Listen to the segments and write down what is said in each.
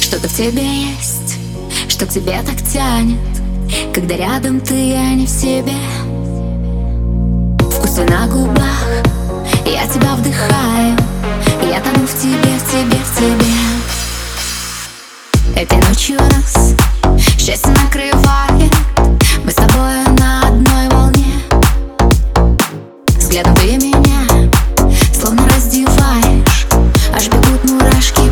Что-то в тебе есть, что к тебе так тянет Когда рядом ты, я не в себе. Вкусы на губах, я тебя вдыхаю Я тону в тебе, в тебе, в тебе. Этой ночью нас счастье накрывает Мы с тобой на одной волне. Взглядом ты меня словно раздеваешь Аж бегут мурашки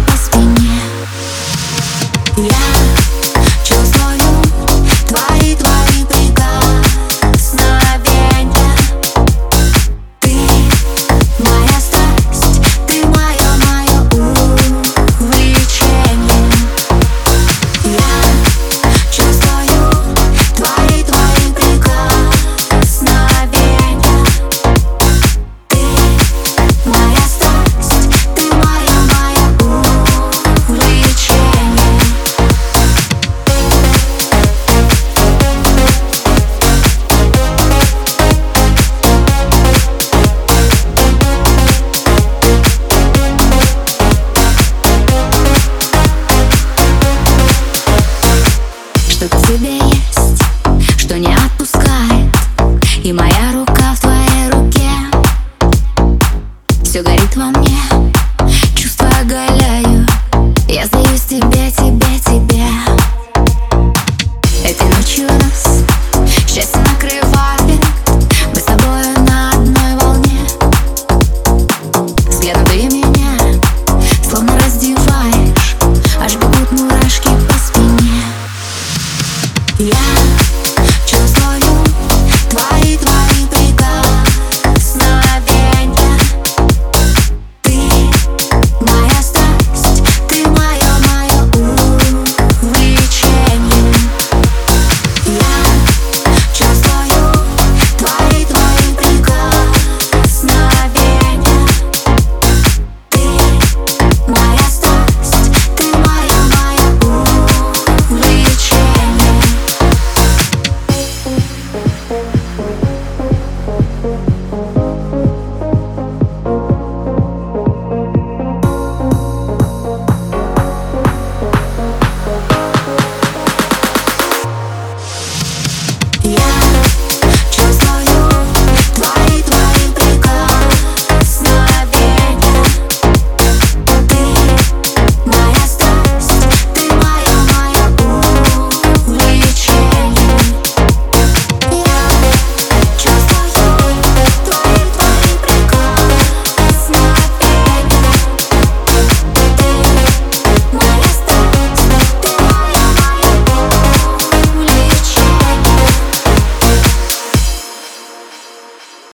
что к тебе есть, что не отпускает, и моя рука в твоей руке. Все горит во мне, чувства оголяю, я сдаюсь тебе, тебе, тебе. Этой ночью нас счастье накрывает, мы с тобой на одной волне. Взглядом ты меня, словно раздеваешь, аж бегут мурашки.